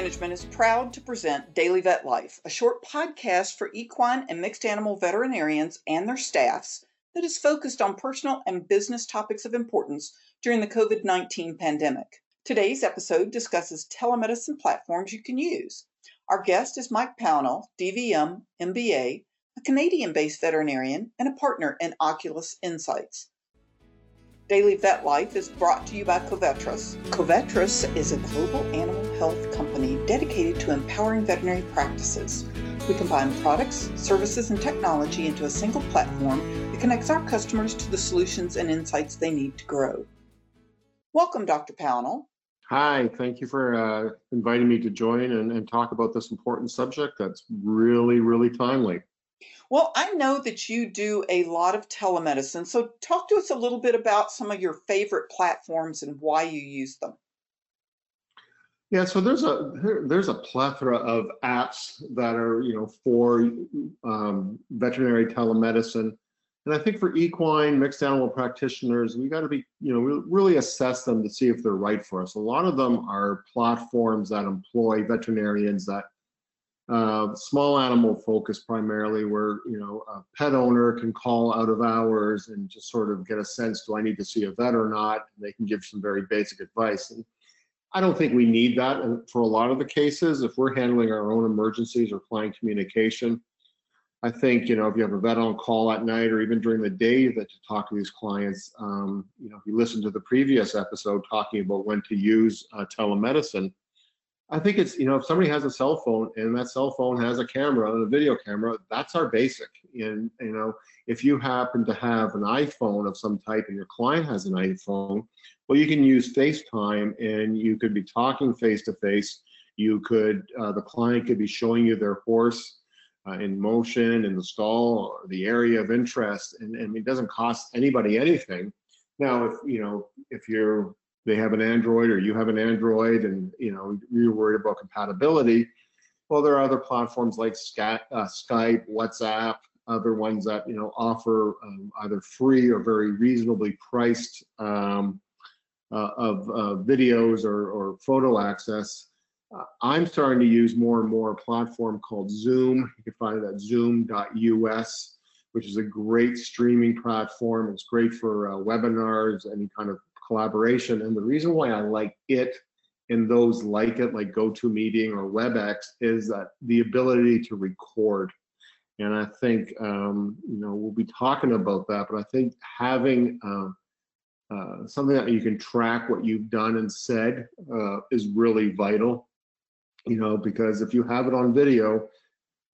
Management is proud to present Daily Vet Life, a short podcast for equine and mixed animal veterinarians and their staffs that is focused on personal and business topics of importance during the COVID 19 pandemic. Today's episode discusses telemedicine platforms you can use. Our guest is Mike Pownall, DVM, MBA, a Canadian based veterinarian and a partner in Oculus Insights. Daily Vet Life is brought to you by Covetrus. Covetrus is a global animal health company dedicated to empowering veterinary practices. We combine products, services, and technology into a single platform that connects our customers to the solutions and insights they need to grow. Welcome, Dr. Pownall. Hi, thank you for uh, inviting me to join and, and talk about this important subject that's really, really timely. Well, I know that you do a lot of telemedicine. So, talk to us a little bit about some of your favorite platforms and why you use them. Yeah, so there's a there's a plethora of apps that are you know for um, veterinary telemedicine, and I think for equine mixed animal practitioners, we got to be you know really assess them to see if they're right for us. A lot of them are platforms that employ veterinarians that uh, small animal focus primarily, where you know a pet owner can call out of hours and just sort of get a sense: do I need to see a vet or not? And they can give some very basic advice. And I don't think we need that for a lot of the cases. If we're handling our own emergencies or client communication, I think you know if you have a vet on call at night or even during the day that to talk to these clients, um, you know, if you listen to the previous episode talking about when to use uh, telemedicine I think it's, you know, if somebody has a cell phone and that cell phone has a camera and a video camera, that's our basic. And, you know, if you happen to have an iPhone of some type and your client has an iPhone, well, you can use FaceTime and you could be talking face to face. You could, uh, the client could be showing you their horse uh, in motion in the stall or the area of interest. And, and it doesn't cost anybody anything. Now, if, you know, if you're they have an Android or you have an Android and you know you're worried about compatibility, well, there are other platforms like Skype, uh, WhatsApp, other ones that you know offer um, either free or very reasonably priced um, uh, of uh, videos or, or, photo access. Uh, I'm starting to use more and more a platform called Zoom. You can find it at zoom.us, which is a great streaming platform. It's great for uh, webinars, any kind of collaboration. And the reason why I like it and those like it, like GoToMeeting or WebEx, is that the ability to record. And I think, um, you know, we'll be talking about that, but I think having uh, uh, something that you can track what you've done and said uh, is really vital, you know, because if you have it on video,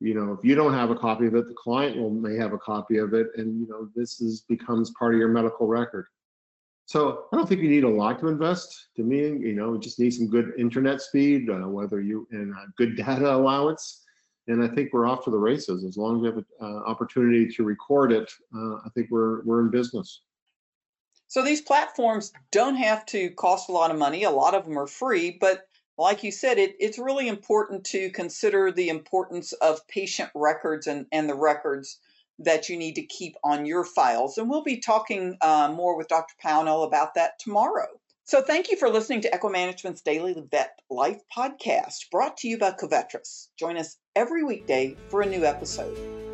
you know, if you don't have a copy of it, the client will may have a copy of it, and you know, this is becomes part of your medical record. So I don't think you need a lot to invest. To me, you know, just need some good internet speed, uh, whether you and uh, good data allowance. And I think we're off to the races. As long as we have an uh, opportunity to record it, uh, I think we're we're in business. So these platforms don't have to cost a lot of money. A lot of them are free, but like you said, it, it's really important to consider the importance of patient records and, and the records that you need to keep on your files. And we'll be talking uh, more with Dr. Pownall about that tomorrow. So thank you for listening to EquiManagement's Daily Vet Life podcast, brought to you by Covetrus. Join us every weekday for a new episode.